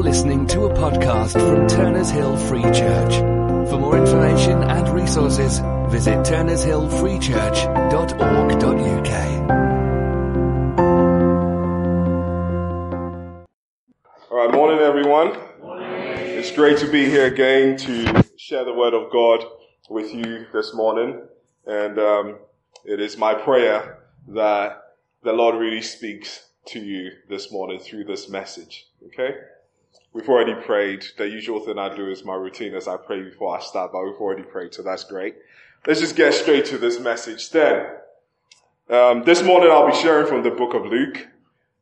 You're listening to a podcast from Turners Hill Free Church. For more information and resources, visit turnershillfreechurch.org.uk. All right, morning everyone. It's great to be here again to share the word of God with you this morning. And um, it is my prayer that the Lord really speaks to you this morning through this message. Okay? We've already prayed. The usual thing I do is my routine is I pray before I start, but we've already prayed, so that's great. Let's just get straight to this message then. Um, this morning I'll be sharing from the book of Luke,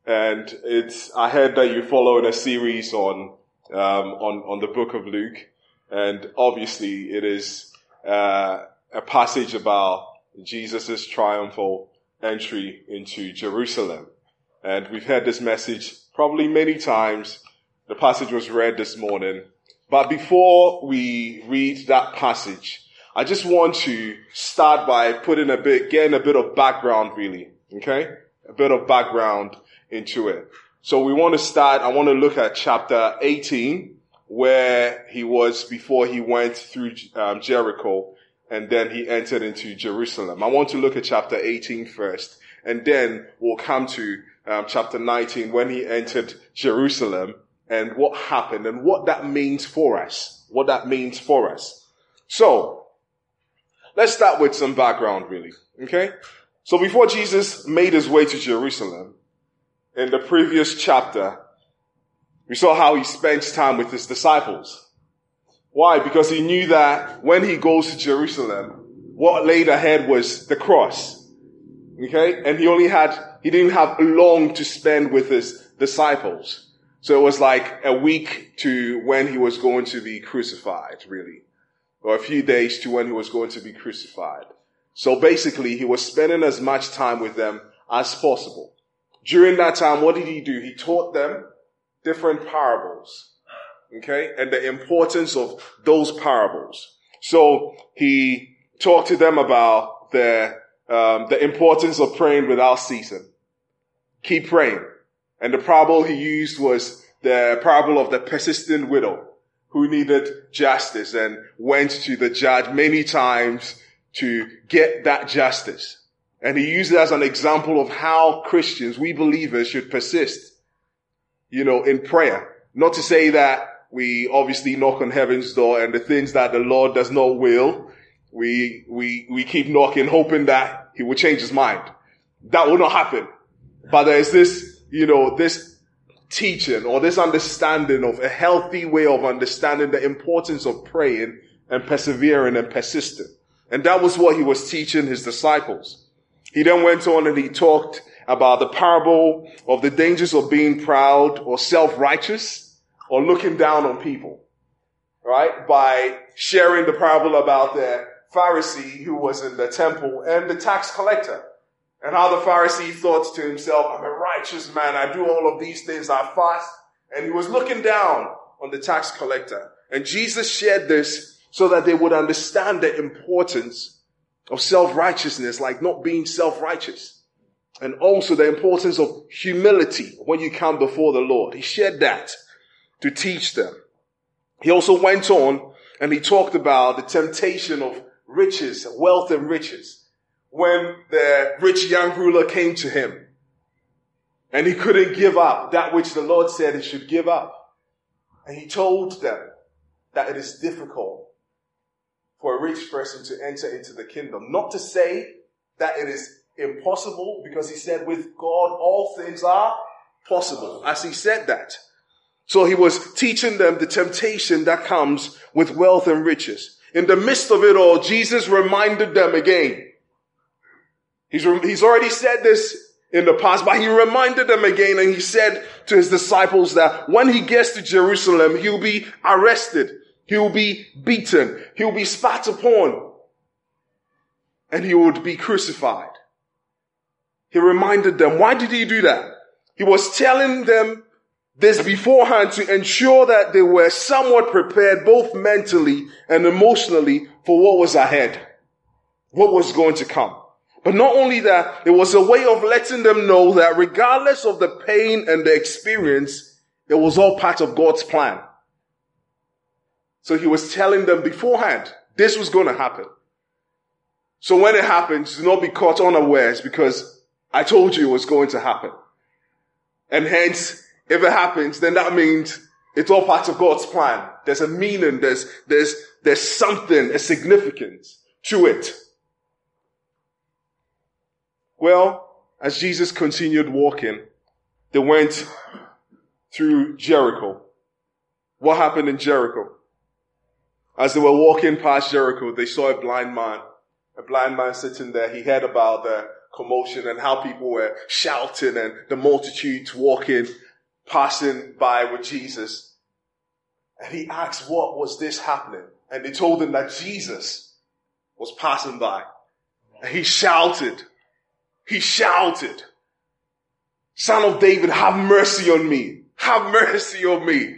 and it's I heard that you followed a series on um, on on the book of Luke, and obviously it is uh, a passage about Jesus' triumphal entry into Jerusalem, and we've heard this message probably many times the passage was read this morning. But before we read that passage, I just want to start by putting a bit, getting a bit of background really. Okay? A bit of background into it. So we want to start, I want to look at chapter 18, where he was before he went through um, Jericho and then he entered into Jerusalem. I want to look at chapter 18 first, and then we'll come to um, chapter 19 when he entered Jerusalem and what happened and what that means for us. What that means for us. So, let's start with some background really. Okay? So before Jesus made his way to Jerusalem, in the previous chapter, we saw how he spent time with his disciples. Why? Because he knew that when he goes to Jerusalem, what laid ahead was the cross. Okay? And he only had, he didn't have long to spend with his disciples. So it was like a week to when he was going to be crucified, really. Or a few days to when he was going to be crucified. So basically, he was spending as much time with them as possible. During that time, what did he do? He taught them different parables. Okay? And the importance of those parables. So he talked to them about the, um, the importance of praying without ceasing. Keep praying. And the parable he used was the parable of the persistent widow who needed justice and went to the judge many times to get that justice. And he used it as an example of how Christians, we believers should persist, you know, in prayer. Not to say that we obviously knock on heaven's door and the things that the Lord does not will, we, we, we keep knocking hoping that he will change his mind. That will not happen. But there is this, you know, this teaching or this understanding of a healthy way of understanding the importance of praying and persevering and persisting. And that was what he was teaching his disciples. He then went on and he talked about the parable of the dangers of being proud or self-righteous or looking down on people, right? By sharing the parable about the Pharisee who was in the temple and the tax collector and how the Pharisee thought to himself, I'm a righteous man. I do all of these things. I fast. And he was looking down on the tax collector. And Jesus shared this so that they would understand the importance of self-righteousness, like not being self-righteous. And also the importance of humility when you come before the Lord. He shared that to teach them. He also went on and he talked about the temptation of riches, wealth and riches. When the rich young ruler came to him and he couldn't give up that which the Lord said he should give up. And he told them that it is difficult for a rich person to enter into the kingdom. Not to say that it is impossible, because he said, with God, all things are possible. As he said that. So he was teaching them the temptation that comes with wealth and riches. In the midst of it all, Jesus reminded them again. He's, he's already said this in the past, but he reminded them again and he said to his disciples that when he gets to Jerusalem, he'll be arrested. He will be beaten. He will be spat upon. And he would be crucified. He reminded them, why did he do that? He was telling them this beforehand to ensure that they were somewhat prepared both mentally and emotionally for what was ahead. What was going to come. But not only that, it was a way of letting them know that regardless of the pain and the experience, It was all part of God's plan. So he was telling them beforehand, this was going to happen. So when it happens, do not be caught unawares because I told you it was going to happen. And hence, if it happens, then that means it's all part of God's plan. There's a meaning, there's, there's, there's something, a significance to it. Well, as Jesus continued walking, they went through Jericho. What happened in Jericho? As they were walking past Jericho, they saw a blind man, a blind man sitting there. He heard about the commotion and how people were shouting and the multitudes walking, passing by with Jesus. And he asked, what was this happening? And they told him that Jesus was passing by. And he shouted, he shouted, son of David, have mercy on me. Have mercy on me.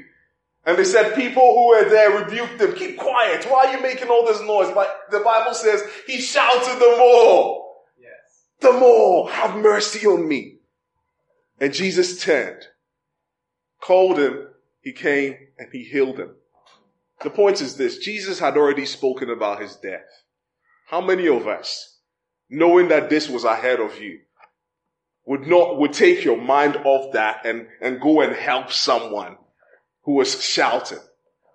And they said people who were there rebuked them. Keep quiet. Why are you making all this noise? But the Bible says he shouted the more. Yes. The more. Have mercy on me. And Jesus turned, called him, he came and he healed him. The point is this. Jesus had already spoken about his death. How many of us, knowing that this was ahead of you, would not, would take your mind off that and, and go and help someone who was shouting.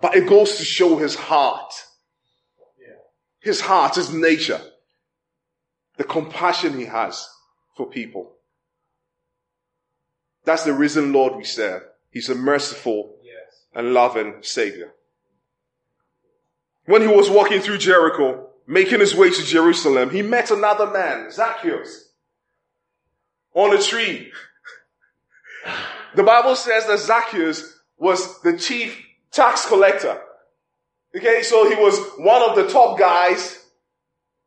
But it goes to show his heart. His heart, his nature. The compassion he has for people. That's the reason Lord we serve. He's a merciful yes. and loving Savior. When he was walking through Jericho, making his way to Jerusalem, he met another man, Zacchaeus, on a tree. The Bible says that Zacchaeus was the chief tax collector. Okay, so he was one of the top guys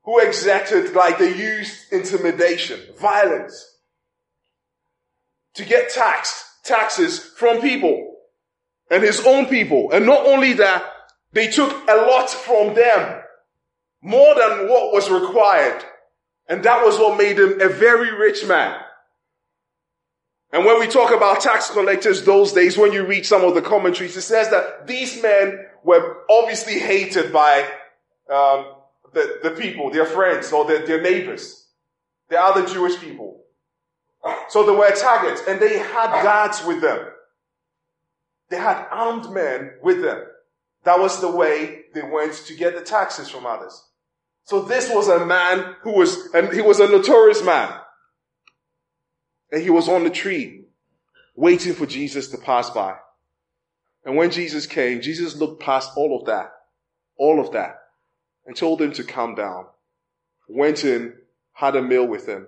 who exacted, like they used intimidation, violence to get tax, taxes from people and his own people. And not only that, they took a lot from them, more than what was required. And that was what made him a very rich man. And when we talk about tax collectors those days, when you read some of the commentaries, it says that these men were obviously hated by um, the, the people, their friends or their, their neighbors, the other Jewish people. So they were targets and they had guards with them. They had armed men with them. That was the way they went to get the taxes from others. So this was a man who was, and he was a notorious man. And he was on the tree, waiting for Jesus to pass by. And when Jesus came, Jesus looked past all of that, all of that, and told him to calm down. Went in, had a meal with him.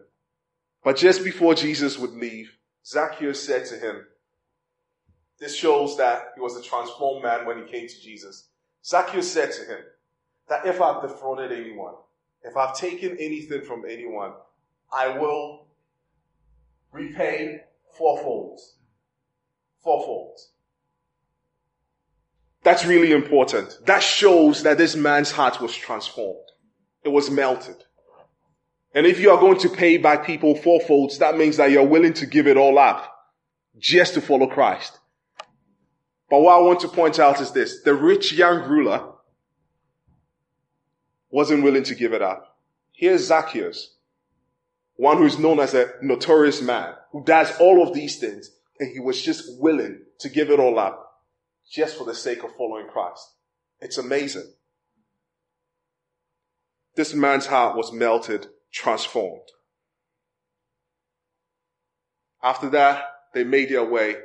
But just before Jesus would leave, Zacchaeus said to him, this shows that he was a transformed man when he came to Jesus. Zacchaeus said to him that if I've defrauded anyone, if I've taken anything from anyone, I will repay fourfold. Fourfold. That's really important. That shows that this man's heart was transformed. It was melted. And if you are going to pay back people fourfold, that means that you're willing to give it all up just to follow Christ. But what I want to point out is this. The rich young ruler wasn't willing to give it up. Here's Zacchaeus one who is known as a notorious man, who does all of these things, and he was just willing to give it all up just for the sake of following Christ. It's amazing. This man's heart was melted, transformed. After that, they made their way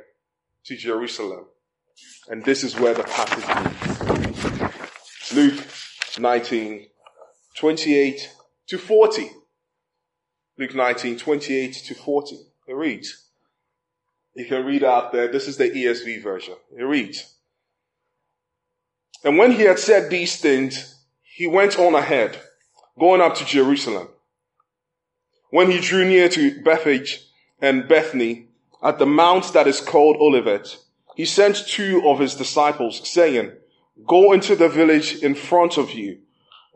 to Jerusalem. And this is where the passage leads. Luke 19, 28 to 40. Luke 19, 28 to 40. It reads. You can read out there. This is the ESV version. It reads. And when he had said these things, he went on ahead, going up to Jerusalem. When he drew near to Bethphage and Bethany at the mount that is called Olivet, he sent two of his disciples saying, go into the village in front of you,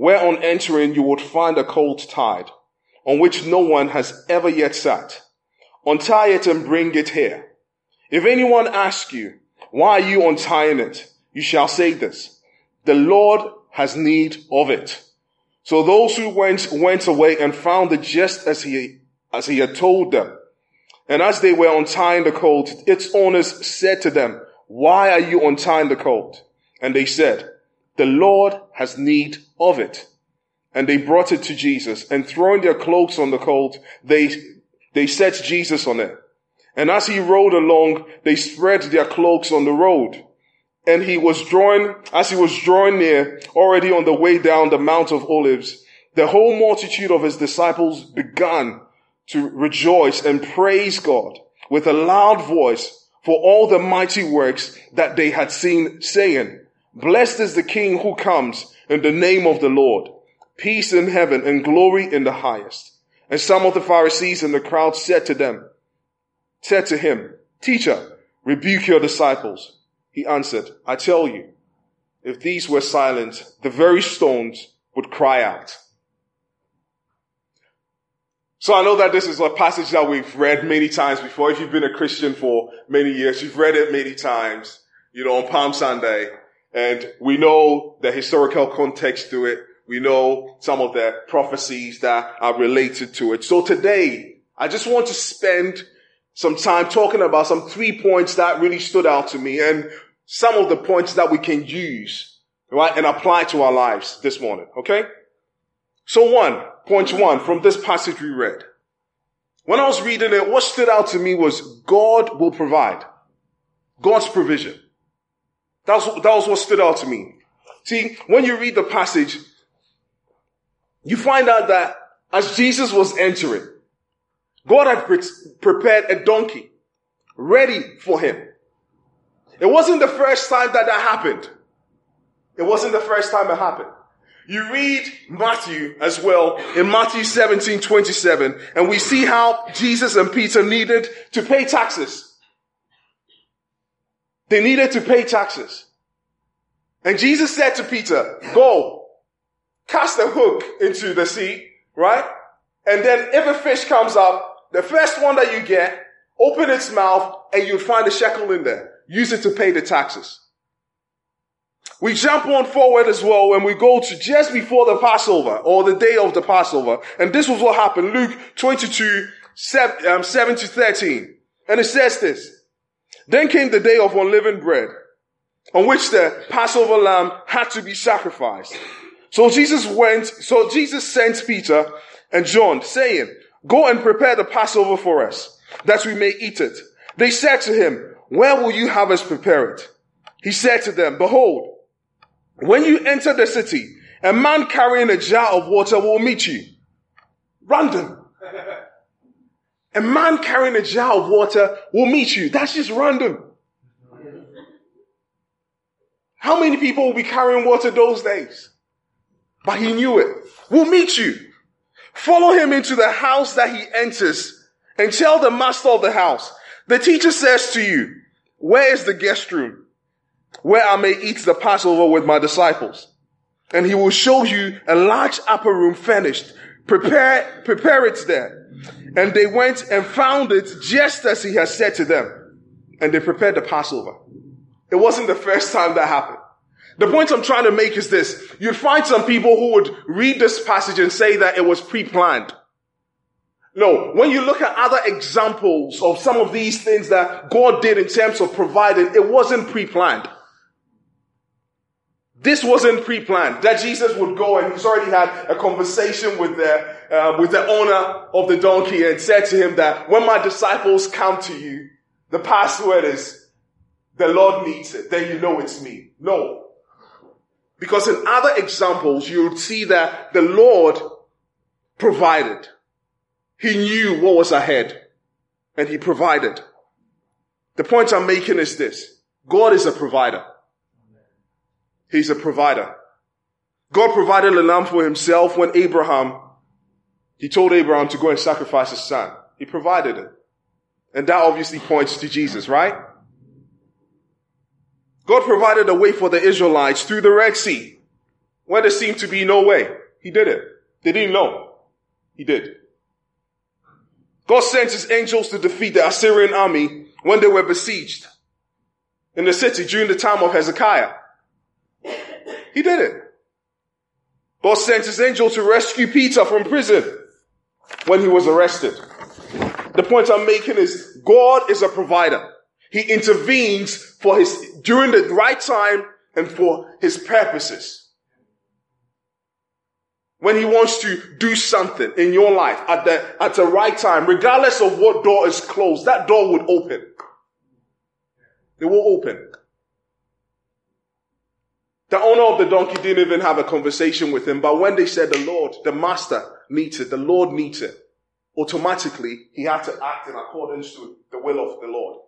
where on entering you would find a colt tied on which no one has ever yet sat. Untie it and bring it here. If anyone asks you, why are you untying it? You shall say this. The Lord has need of it. So those who went, went away and found it just as he, as he had told them. And as they were untying the colt, its owners said to them, why are you untying the colt? And they said, the Lord has need of it. And they brought it to Jesus and throwing their cloaks on the colt, they, they set Jesus on it. And as he rode along, they spread their cloaks on the road. And he was drawing, as he was drawing near, already on the way down the Mount of Olives, the whole multitude of his disciples began to rejoice and praise God with a loud voice for all the mighty works that they had seen, saying, Blessed is the King who comes in the name of the Lord. Peace in heaven and glory in the highest. And some of the Pharisees in the crowd said to them, said to him, Teacher, rebuke your disciples. He answered, I tell you, if these were silent, the very stones would cry out. So I know that this is a passage that we've read many times before. If you've been a Christian for many years, you've read it many times, you know, on Palm Sunday. And we know the historical context to it. We know some of the prophecies that are related to it. So today, I just want to spend some time talking about some three points that really stood out to me and some of the points that we can use, right, and apply to our lives this morning. Okay? So one, point one from this passage we read. When I was reading it, what stood out to me was God will provide. God's provision. That was, that was what stood out to me. See, when you read the passage, you find out that as Jesus was entering, God had pre- prepared a donkey ready for him. It wasn't the first time that that happened. It wasn't the first time it happened. You read Matthew as well in Matthew 17, 27, and we see how Jesus and Peter needed to pay taxes. They needed to pay taxes. And Jesus said to Peter, go, cast a hook into the sea, right? And then if a fish comes up, the first one that you get, open its mouth and you'll find a shekel in there. Use it to pay the taxes. We jump on forward as well when we go to just before the Passover or the day of the Passover. And this was what happened. Luke 22, 7, um, 7 to 13. And it says this. Then came the day of unleavened bread on which the Passover lamb had to be sacrificed. So Jesus went, so Jesus sent Peter and John saying, Go and prepare the Passover for us, that we may eat it. They said to him, Where will you have us prepare it? He said to them, Behold, when you enter the city, a man carrying a jar of water will meet you. Random. A man carrying a jar of water will meet you. That's just random. How many people will be carrying water those days? But he knew it. We'll meet you. Follow him into the house that he enters and tell the master of the house, the teacher says to you, where is the guest room where I may eat the Passover with my disciples? And he will show you a large upper room furnished. Prepare, prepare it there. And they went and found it just as he had said to them. And they prepared the Passover. It wasn't the first time that happened. The point I'm trying to make is this. You'd find some people who would read this passage and say that it was pre-planned. No, when you look at other examples of some of these things that God did in terms of providing, it wasn't pre-planned. This wasn't pre-planned. That Jesus would go and he's already had a conversation with the, uh, with the owner of the donkey and said to him that when my disciples come to you, the password is, the Lord needs it. Then you know it's me. No. Because in other examples, you'll see that the Lord provided. He knew what was ahead and he provided. The point I'm making is this. God is a provider. He's a provider. God provided a lamb for himself when Abraham, he told Abraham to go and sacrifice his son. He provided it. And that obviously points to Jesus, right? God provided a way for the Israelites through the Red Sea where there seemed to be no way. He did it. They didn't know. He did. God sent his angels to defeat the Assyrian army when they were besieged. in the city during the time of Hezekiah. He did it. God sent his angel to rescue Peter from prison when he was arrested. The point I'm making is God is a provider. He intervenes for his, during the right time and for his purposes. When he wants to do something in your life at the, at the right time, regardless of what door is closed, that door would open. It will open. The owner of the donkey didn't even have a conversation with him, but when they said the Lord, the master needs it, the Lord needs it, automatically he had to act in accordance to the will of the Lord.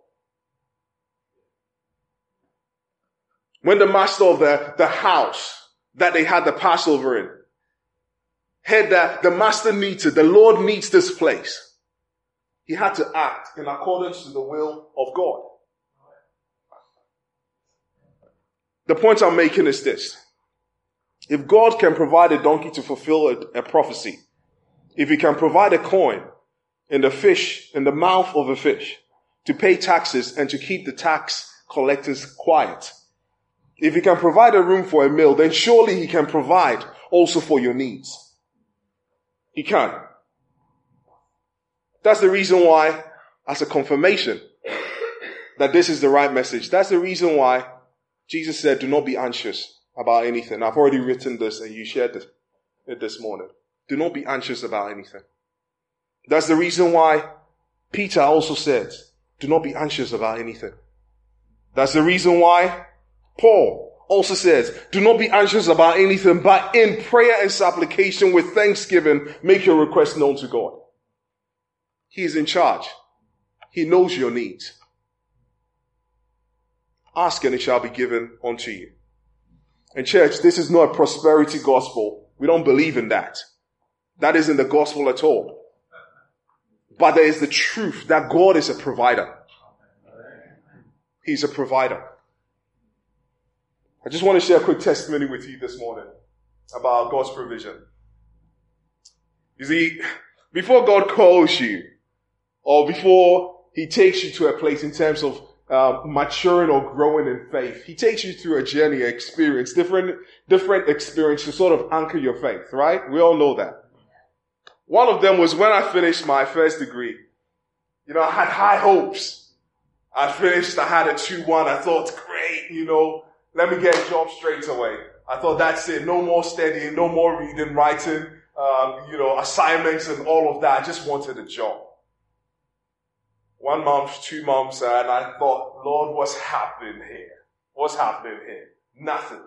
When the master of the, the house that they had the Passover in heard that the master needs it, the Lord needs this place, he had to act in accordance to the will of God. The point I'm making is this. If God can provide a donkey to fulfill a, a prophecy, if he can provide a coin in the fish, in the mouth of a fish, to pay taxes and to keep the tax collectors quiet, if he can provide a room for a meal, then surely he can provide also for your needs. He can. That's the reason why, as a confirmation, that this is the right message. That's the reason why Jesus said, do not be anxious about anything. I've already written this and you shared it this morning. Do not be anxious about anything. That's the reason why Peter also said, do not be anxious about anything. That's the reason why Paul also says, do not be anxious about anything, but in prayer and supplication with thanksgiving, make your request known to God. He is in charge. He knows your needs. Ask and it shall be given unto you. And church, this is not a prosperity gospel. We don't believe in that. That isn't the gospel at all. But there is the truth that God is a provider. He's a provider. I just want to share a quick testimony with you this morning about God's provision. You see, before God calls you, or before He takes you to a place in terms of uh, maturing or growing in faith, He takes you through a journey, experience, different, different experience to sort of anchor your faith, right? We all know that. One of them was when I finished my first degree. You know, I had high hopes. I finished, I had a 2-1. I thought, great, you know, let me get a job straight away. I thought that's it. No more studying, no more reading, writing, um, you know, assignments and all of that. I just wanted a job. One month, two months, and I thought, Lord, what's happening here? What's happening here? Nothing.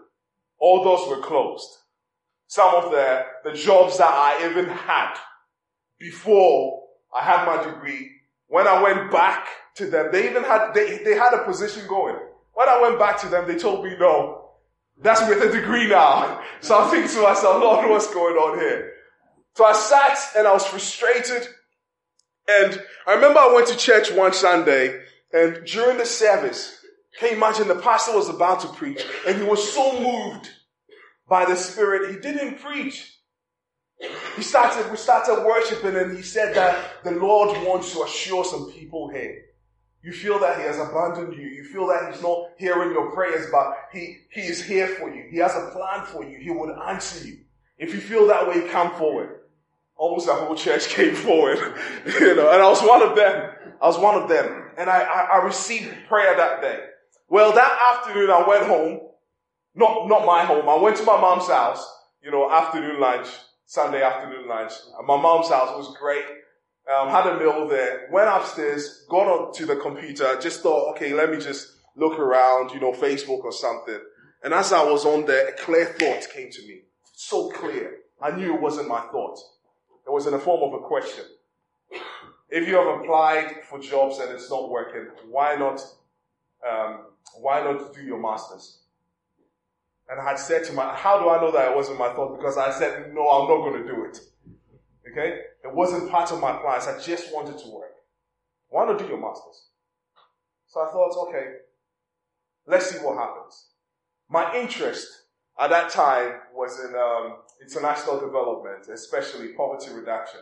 All doors were closed. Some of the, the jobs that I even had before I had my degree, when I went back to them, they even had, they, they had a position going. When I went back to them, they told me, no, that's with a degree now. So I'm thinking to myself, Lord, what's going on here? So I sat and I was frustrated. And I remember I went to church one Sunday and during the service, can you imagine the pastor was about to preach and he was so moved by the Spirit, he didn't preach. He started, we started worshiping and he said that the Lord wants to assure some people here you feel that He has abandoned you. You feel that He's not hearing your prayers, but He, he is here for you. He has a plan for you. He would answer you. If you feel that way, come forward. Almost the whole church came forward, you know, and I was one of them. I was one of them. And I, I, I received prayer that day. Well, that afternoon I went home. Not, not my home. I went to my mom's house, you know, afternoon lunch, Sunday afternoon lunch. My mom's house was great um, had a meal there, went upstairs, got onto the computer, just thought, okay, let me just look around, you know, Facebook or something. And as I was on there, a clear thought came to me. So clear. I knew it wasn't my thought. It was in the form of a question. If you have applied for jobs and it's not working, why not, um, why not do your master's? And I had said to my, how do I know that it wasn't my thought? Because I said, no, I'm not going to do it. Okay? It wasn't part of my plans. I just wanted to work. Why not do your master's? So I thought, okay, let's see what happens. My interest at that time was in um, international development, especially poverty reduction.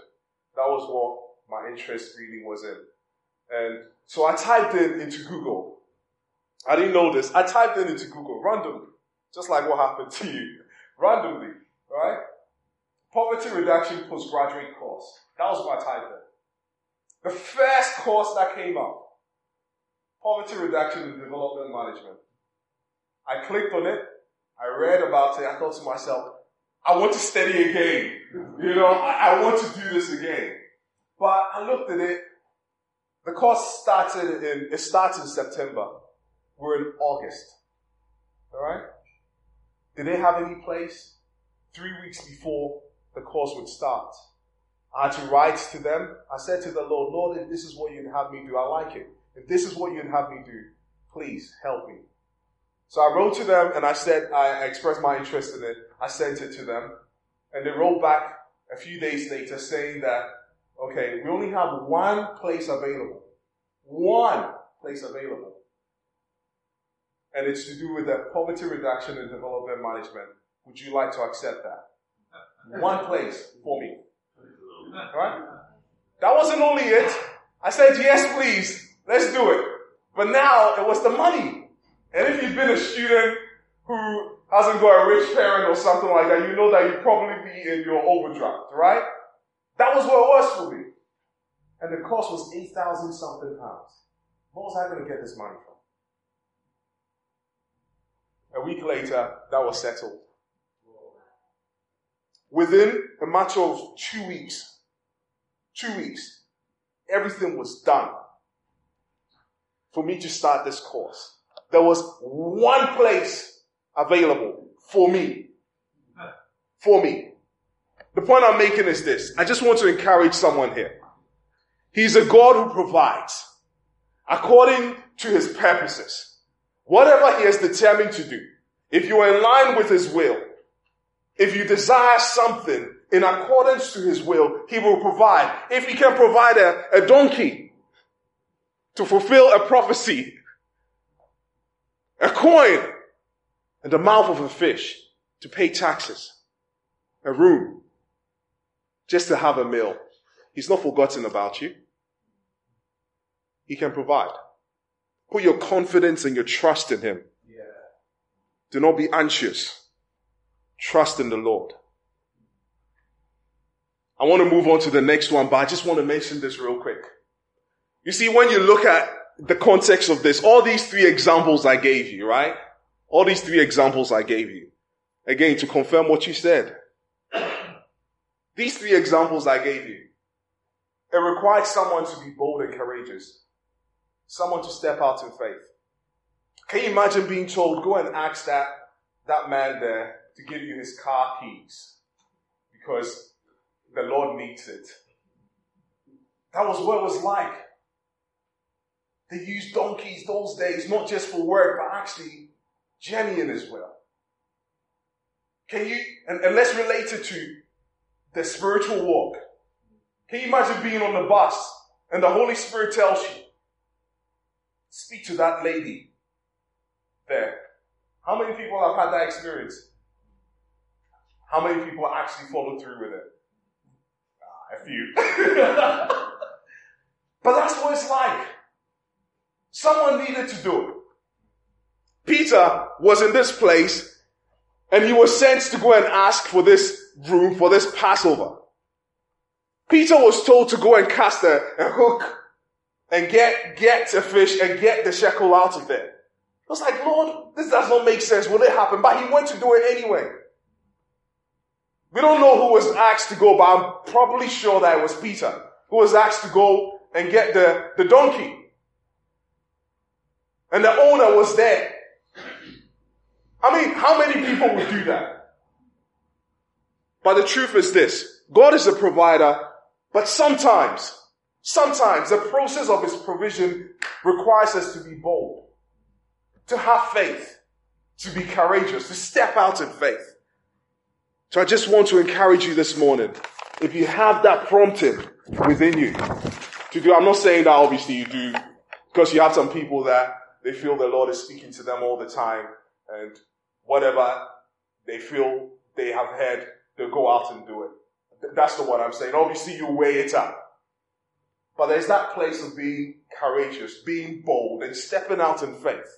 That was what my interest really was in. And so I typed in into Google, I didn't know this. I typed it into Google randomly, just like what happened to you. Randomly, right? Poverty reduction postgraduate course. That was what I typed in. The first course that came up. Poverty reduction and development management. I clicked on it. I read about it. I thought to myself, I want to study again. You know, I, I want to do this again. But I looked at it. The course started in, it starts in September. We're in August. Alright? Did they have any place? Three weeks before the course would start. I had to write to them. I said to the Lord, Lord, if this is what you'd have me do, I like it. If this is what you'd have me do, please help me. So I wrote to them and I said, I expressed my interest in it. I sent it to them. And they wrote back a few days later saying that, okay, we only have one place available. One place available. And it's to do with the poverty reduction and development management. Would you like to accept that? One place for me. Alright? That wasn't only it. I said, yes, please. Let's do it. But now it was the money. And if you've been a student who hasn't got a rich parent or something like that, you know that you'd probably be in your overdraft, right? That was what it was for me. And the cost was 8,000 something pounds. What was I going to get this money from? A week later, that was settled. Within a matter of two weeks, two weeks, everything was done for me to start this course there was one place available for me. For me. The point I'm making is this. I just want to encourage someone here. He's a God who provides according to his purposes. Whatever he has determined to do, if you are in line with his will, if you desire something in accordance to his will, he will provide. If he can provide a, a donkey to fulfill a prophecy, a coin and the mouth of a fish to pay taxes, a room just to have a meal. He's not forgotten about you. He can provide. Put your confidence and your trust in Him. Yeah. Do not be anxious. Trust in the Lord. I want to move on to the next one, but I just want to mention this real quick. You see, when you look at the context of this, all these three examples I gave you, right? All these three examples I gave you. Again, to confirm what you said. These three examples I gave you. It required someone to be bold and courageous. Someone to step out in faith. Can you imagine being told, go and ask that, that man there to give you his car keys? Because the Lord needs it. That was what it was like. They used donkeys those days, not just for work, but actually genuine as well. Can you, and, and let's relate it to the spiritual walk. Can you imagine being on the bus and the Holy Spirit tells you, speak to that lady there. How many people have had that experience? How many people actually followed through with it? Ah, a few. but that's what it's like. Someone needed to do it. Peter was in this place and he was sent to go and ask for this room, for this Passover. Peter was told to go and cast a, a hook and get, get a fish and get the shekel out of there. I was like, Lord, this does not make sense. Will it happen? But he went to do it anyway. We don't know who was asked to go, but I'm probably sure that it was Peter who was asked to go and get the, the donkey. And the owner was there. I mean, how many people would do that? But the truth is this. God is a provider, but sometimes, sometimes the process of his provision requires us to be bold, to have faith, to be courageous, to step out in faith. So I just want to encourage you this morning. If you have that prompting within you to do, I'm not saying that obviously you do because you have some people that they feel the Lord is speaking to them all the time and whatever they feel they have heard, they'll go out and do it. That's the what I'm saying. Obviously you weigh it up. But there's that place of being courageous, being bold and stepping out in faith.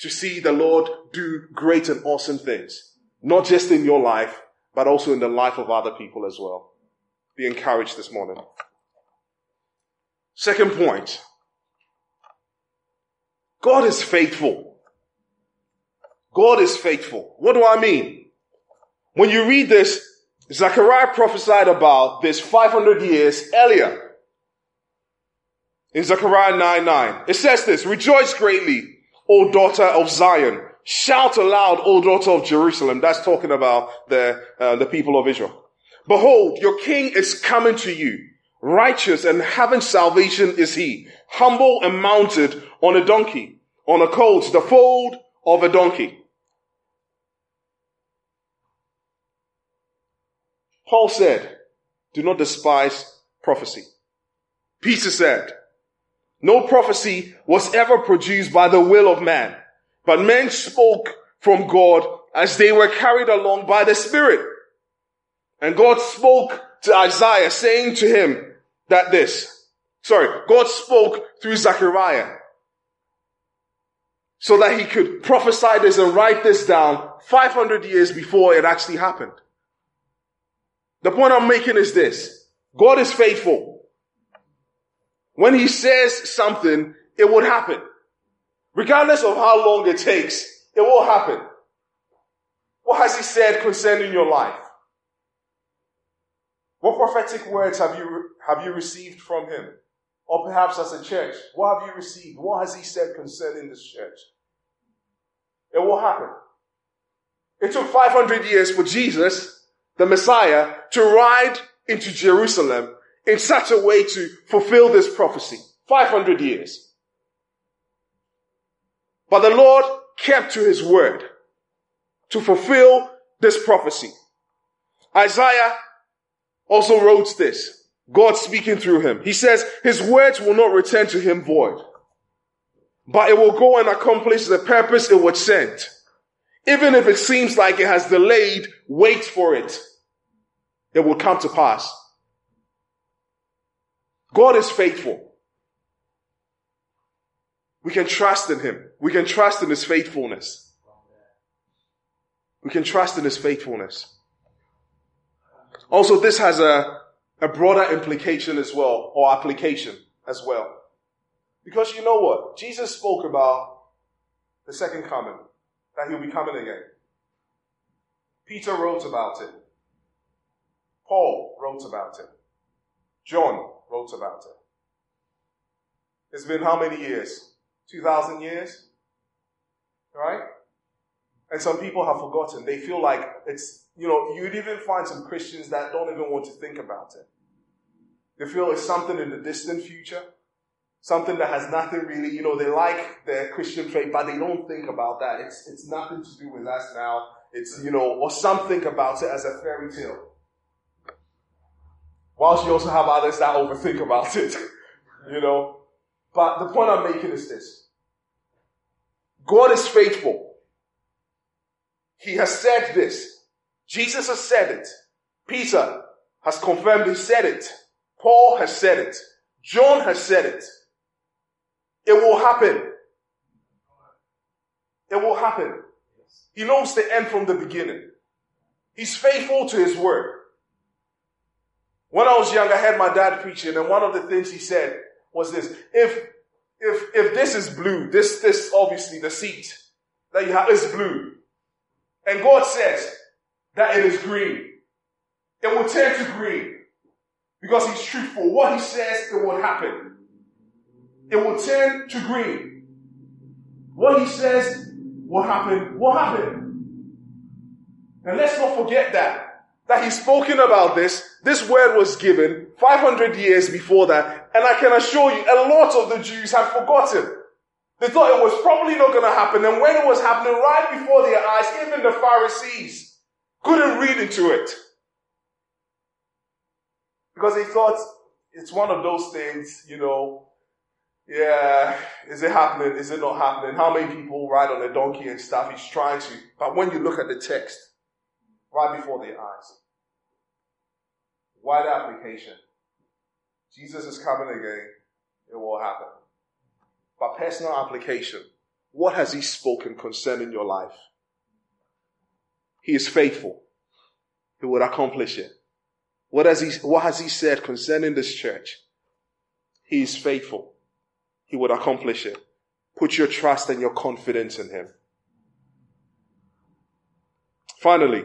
to see the Lord do great and awesome things. Not just in your life, but also in the life of other people as well. Be encouraged this morning. Second point. God is faithful. God is faithful. What do I mean? When you read this, Zechariah prophesied about this 500 years earlier. In Zechariah 9 9. It says this, Rejoice greatly, O daughter of Zion. Shout aloud, O daughter of Jerusalem. That's talking about the, uh, the people of Israel. Behold, your king is coming to you. Righteous and having salvation is he. Humble and mounted on a donkey, on a colt, the fold of a donkey. Paul said, do not despise prophecy. Peter said, no prophecy was ever produced by the will of man, but men spoke from God as they were carried along by the Spirit. And God spoke to Isaiah saying to him that this, sorry, God spoke through Zechariah so that he could prophesy this and write this down 500 years before it actually happened. The point I'm making is this. God is faithful. When he says something, it would happen. Regardless of how long it takes, it will happen. What has he said concerning your life? What prophetic words have you, have you received from him? Or perhaps as a church, what have you received? What has he said concerning this church? It will happen. It took 500 years for Jesus, the Messiah, to ride into Jerusalem in such a way to fulfill this prophecy. 500 years. But the Lord kept to his word to fulfill this prophecy. Isaiah also wrote this. God speaking through him. He says, his words will not return to him void, but it will go and accomplish the purpose it was sent. Even if it seems like it has delayed, wait for it. It will come to pass. God is faithful. We can trust in him. We can trust in his faithfulness. We can trust in his faithfulness. Also, this has a, a broader implication as well, or application as well. Because you know what? Jesus spoke about the second coming, that he'll be coming again. Peter wrote about it. Paul wrote about it. John wrote about it. It's been how many years? 2,000 years? Right? And some people have forgotten. They feel like it's, you know, you'd even find some Christians that don't even want to think about it. They feel it's something in the distant future, something that has nothing really, you know, they like their Christian faith, but they don't think about that. It's, it's nothing to do with us now. It's, you know, or some think about it as a fairy tale. Whilst you also have others that overthink about it, you know. But the point I'm making is this. God is faithful. He has said this. Jesus has said it. Peter has confirmed he said it. Paul has said it. John has said it. It will happen. It will happen. He knows the end from the beginning. He's faithful to his word. When I was young, I had my dad preaching, and one of the things he said was this: if if if this is blue, this this obviously the seat that you have is blue. And God says that it is green. It will turn to green because He's truthful. What He says, it will happen. It will turn to green. What He says will happen, will happen. And let's not forget that. That He's spoken about this. This word was given 500 years before that. And I can assure you, a lot of the Jews have forgotten. They thought it was probably not going to happen. And when it was happening right before their eyes, even the Pharisees couldn't read into it. Because he thought it's one of those things, you know, yeah, is it happening? Is it not happening? How many people ride on a donkey and stuff? He's trying to. But when you look at the text, right before their eyes, wide application. Jesus is coming again. It will happen. But personal application. what has he spoken concerning your life? He is faithful. He would accomplish it. What has he, what has he said concerning this church? He is faithful. He would accomplish it. Put your trust and your confidence in him. Finally,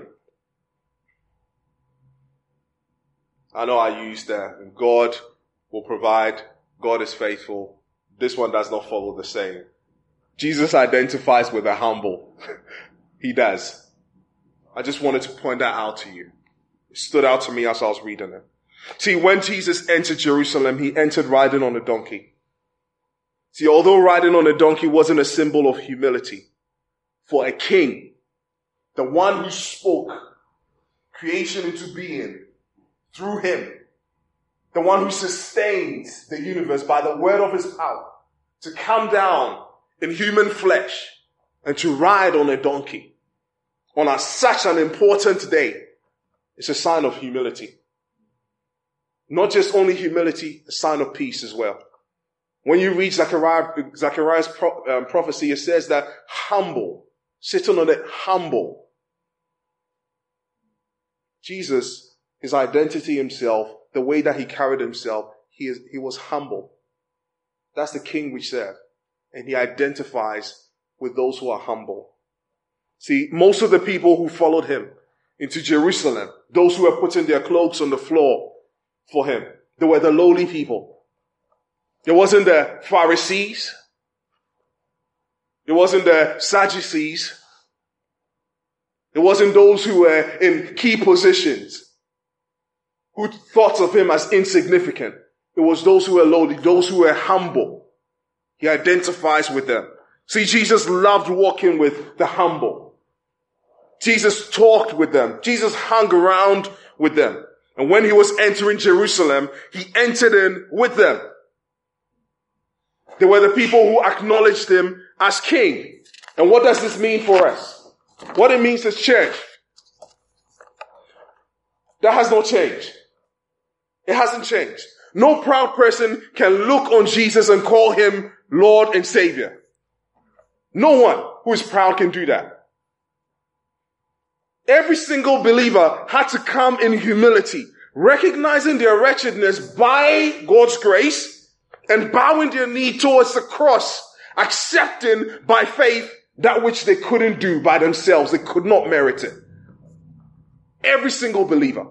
I know I used that God will provide, God is faithful. This one does not follow the same. Jesus identifies with the humble. he does. I just wanted to point that out to you. It stood out to me as I was reading it. See, when Jesus entered Jerusalem, he entered riding on a donkey. See, although riding on a donkey wasn't a symbol of humility, for a king, the one who spoke creation into being through him, the one who sustains the universe by the word of his power, to come down in human flesh and to ride on a donkey on a, such an important day is a sign of humility. Not just only humility, a sign of peace as well. When you read Zechariah, Zechariah's pro, um, prophecy, it says that humble, sitting on it, humble. Jesus, his identity himself, the way that he carried himself, he, is, he was humble. That's the king we serve. And he identifies with those who are humble. See, most of the people who followed him into Jerusalem, those who were putting their cloaks on the floor for him, they were the lowly people. It wasn't the Pharisees. It wasn't the Sadducees. It wasn't those who were in key positions who thought of him as insignificant. It was those who were lowly, those who were humble. He identifies with them. See, Jesus loved walking with the humble. Jesus talked with them. Jesus hung around with them. And when he was entering Jerusalem, he entered in with them. They were the people who acknowledged him as king. And what does this mean for us? What it means is church. That has not changed. It hasn't changed. No proud person can look on Jesus and call him Lord and Savior. No one who is proud can do that. Every single believer had to come in humility, recognizing their wretchedness by God's grace and bowing their knee towards the cross, accepting by faith that which they couldn't do by themselves. They could not merit it. Every single believer.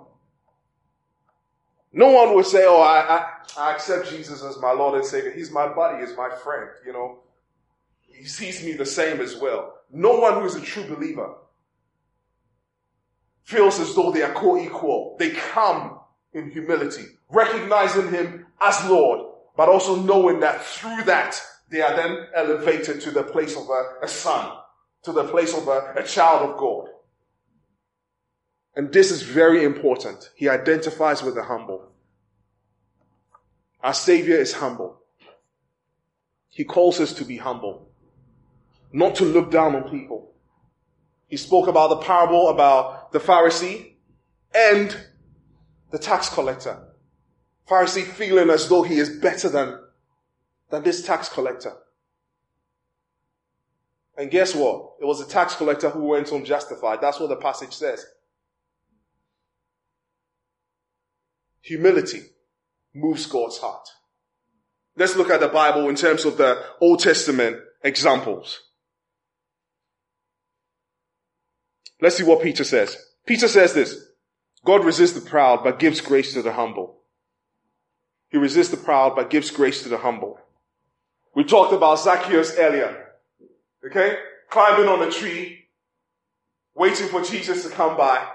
No one would say, Oh, I, I, I accept Jesus as my Lord and Savior. He's my buddy, he's my friend, you know. He sees me the same as well. No one who is a true believer feels as though they are co-equal. They come in humility, recognizing him as Lord, but also knowing that through that, they are then elevated to the place of a, a son, to the place of a, a child of God. And this is very important. He identifies with the humble. Our Savior is humble. He calls us to be humble, not to look down on people, he spoke about the parable about the Pharisee and the tax collector. Pharisee feeling as though he is better than, than this tax collector. And guess what? It was the tax collector who went home justified. That's what the passage says. Humility moves God's heart. Let's look at the Bible in terms of the Old Testament examples. Let's see what Peter says. Peter says this. God resists the proud, but gives grace to the humble. He resists the proud, but gives grace to the humble. We talked about Zacchaeus earlier. Okay? Climbing on a tree, waiting for Jesus to come by.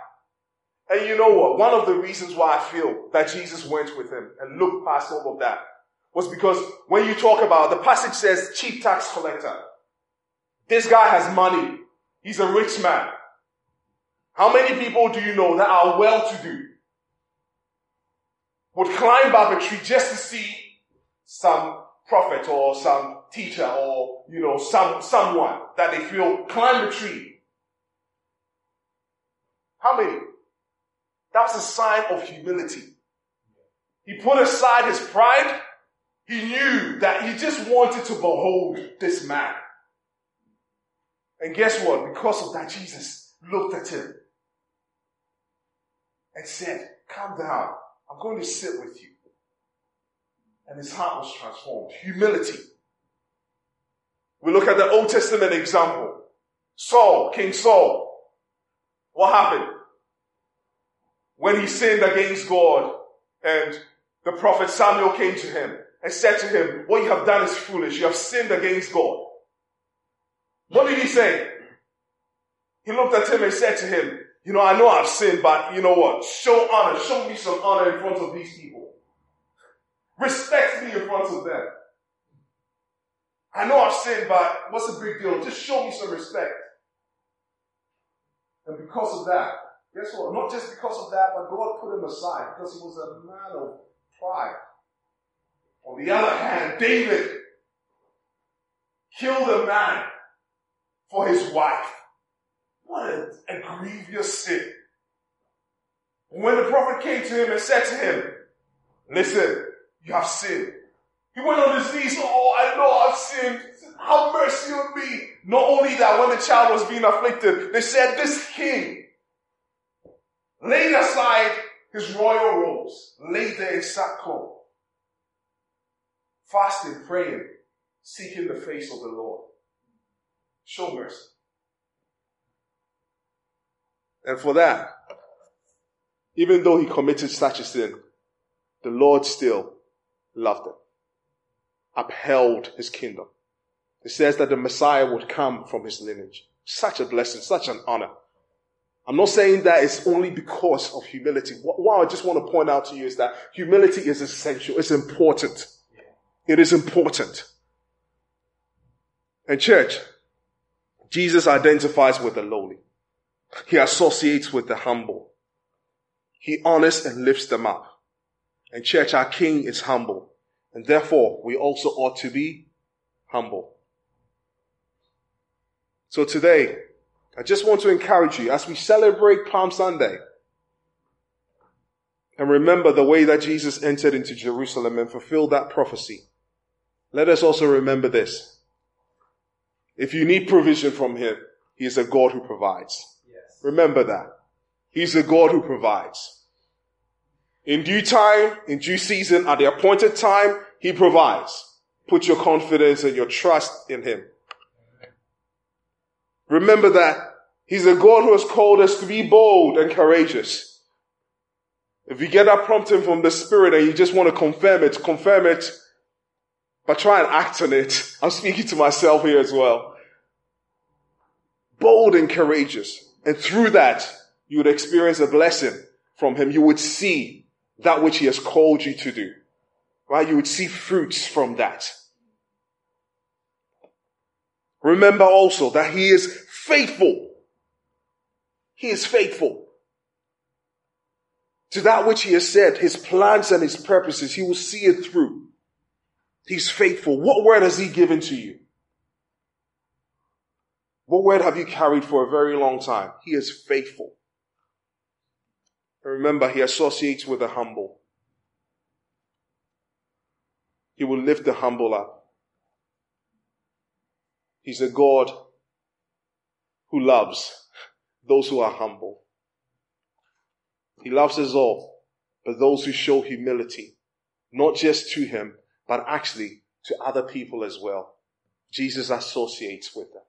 And you know what? One of the reasons why I feel that Jesus went with him and looked past all of that was because when you talk about, the passage says chief tax collector. This guy has money. He's a rich man. How many people do you know that are well to do? Would climb up a tree just to see some prophet or some teacher or, you know, some, someone that they feel climb the tree. How many? That's a sign of humility. He put aside his pride. He knew that he just wanted to behold this man. And guess what? Because of that, Jesus looked at him and said, calm down. I'm going to sit with you. And his heart was transformed. Humility. We look at the Old Testament example. Saul, King Saul. What happened? When he sinned against God and the prophet Samuel came to him and said to him, what you have done is foolish. You have sinned against God. What did he say? He looked at him and said to him, you know, I know I've sinned, but you know what? Show honor. Show me some honor in front of these people. Respect me in front of them. I know I've sinned, but what's the big deal? Just show me some respect. And because of that, guess what? Not just because of that, but God put him aside because he was a man of pride. On the other hand, David killed a man for his wife. What a, a grievous sin. When the prophet came to him and said to him, listen, you have sinned. He went on his knees, oh, I know I've sinned. Have mercy on me. Not only that, when the child was being afflicted, they said, this king laid aside his royal robes, laid there in sackcloth, fasting, praying, seeking the face of the Lord. Show mercy. And for that, even though he committed such a sin, the Lord still loved him, upheld his kingdom. It says that the Messiah would come from his lineage. Such a blessing, such an honor. I'm not saying that it's only because of humility. What, I just want to point out to you is that humility is essential. It's important. It is important. And church, Jesus identifies with the lowly. He associates with the humble. He honors and lifts them up. And church, our King is humble. And therefore, we also ought to be humble. So today, I just want to encourage you as we celebrate Palm Sunday and remember the way that Jesus entered into Jerusalem and fulfilled that prophecy. Let us also remember this. If you need provision from Him, He is a God who provides. Remember that. He's a God who provides. In due time, in due season, at the appointed time, He provides. Put your confidence and your trust in Him. Remember that He's a God who has called us to be bold and courageous. If you get that prompting from the Spirit and you just want to confirm it, confirm it, but try and act on it. I'm speaking to myself here as well. Bold and courageous. And through that, you would experience a blessing from Him. You would see that which He has called you to do. Right? You would see fruits from that. Remember also that He is faithful. He is faithful. To that which He has said, His plans and His purposes, He will see it through. He's faithful. What word has He given to you? What word have you carried for a very long time? He is faithful. And remember, He associates with the humble. He will lift the humble up. He's a God who loves those who are humble. He loves us all, but those who show humility, not just to Him, but actually to other people as well. Jesus associates with them.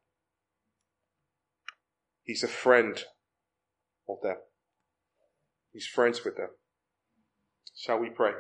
He's a friend of them. He's friends with them. Shall we pray?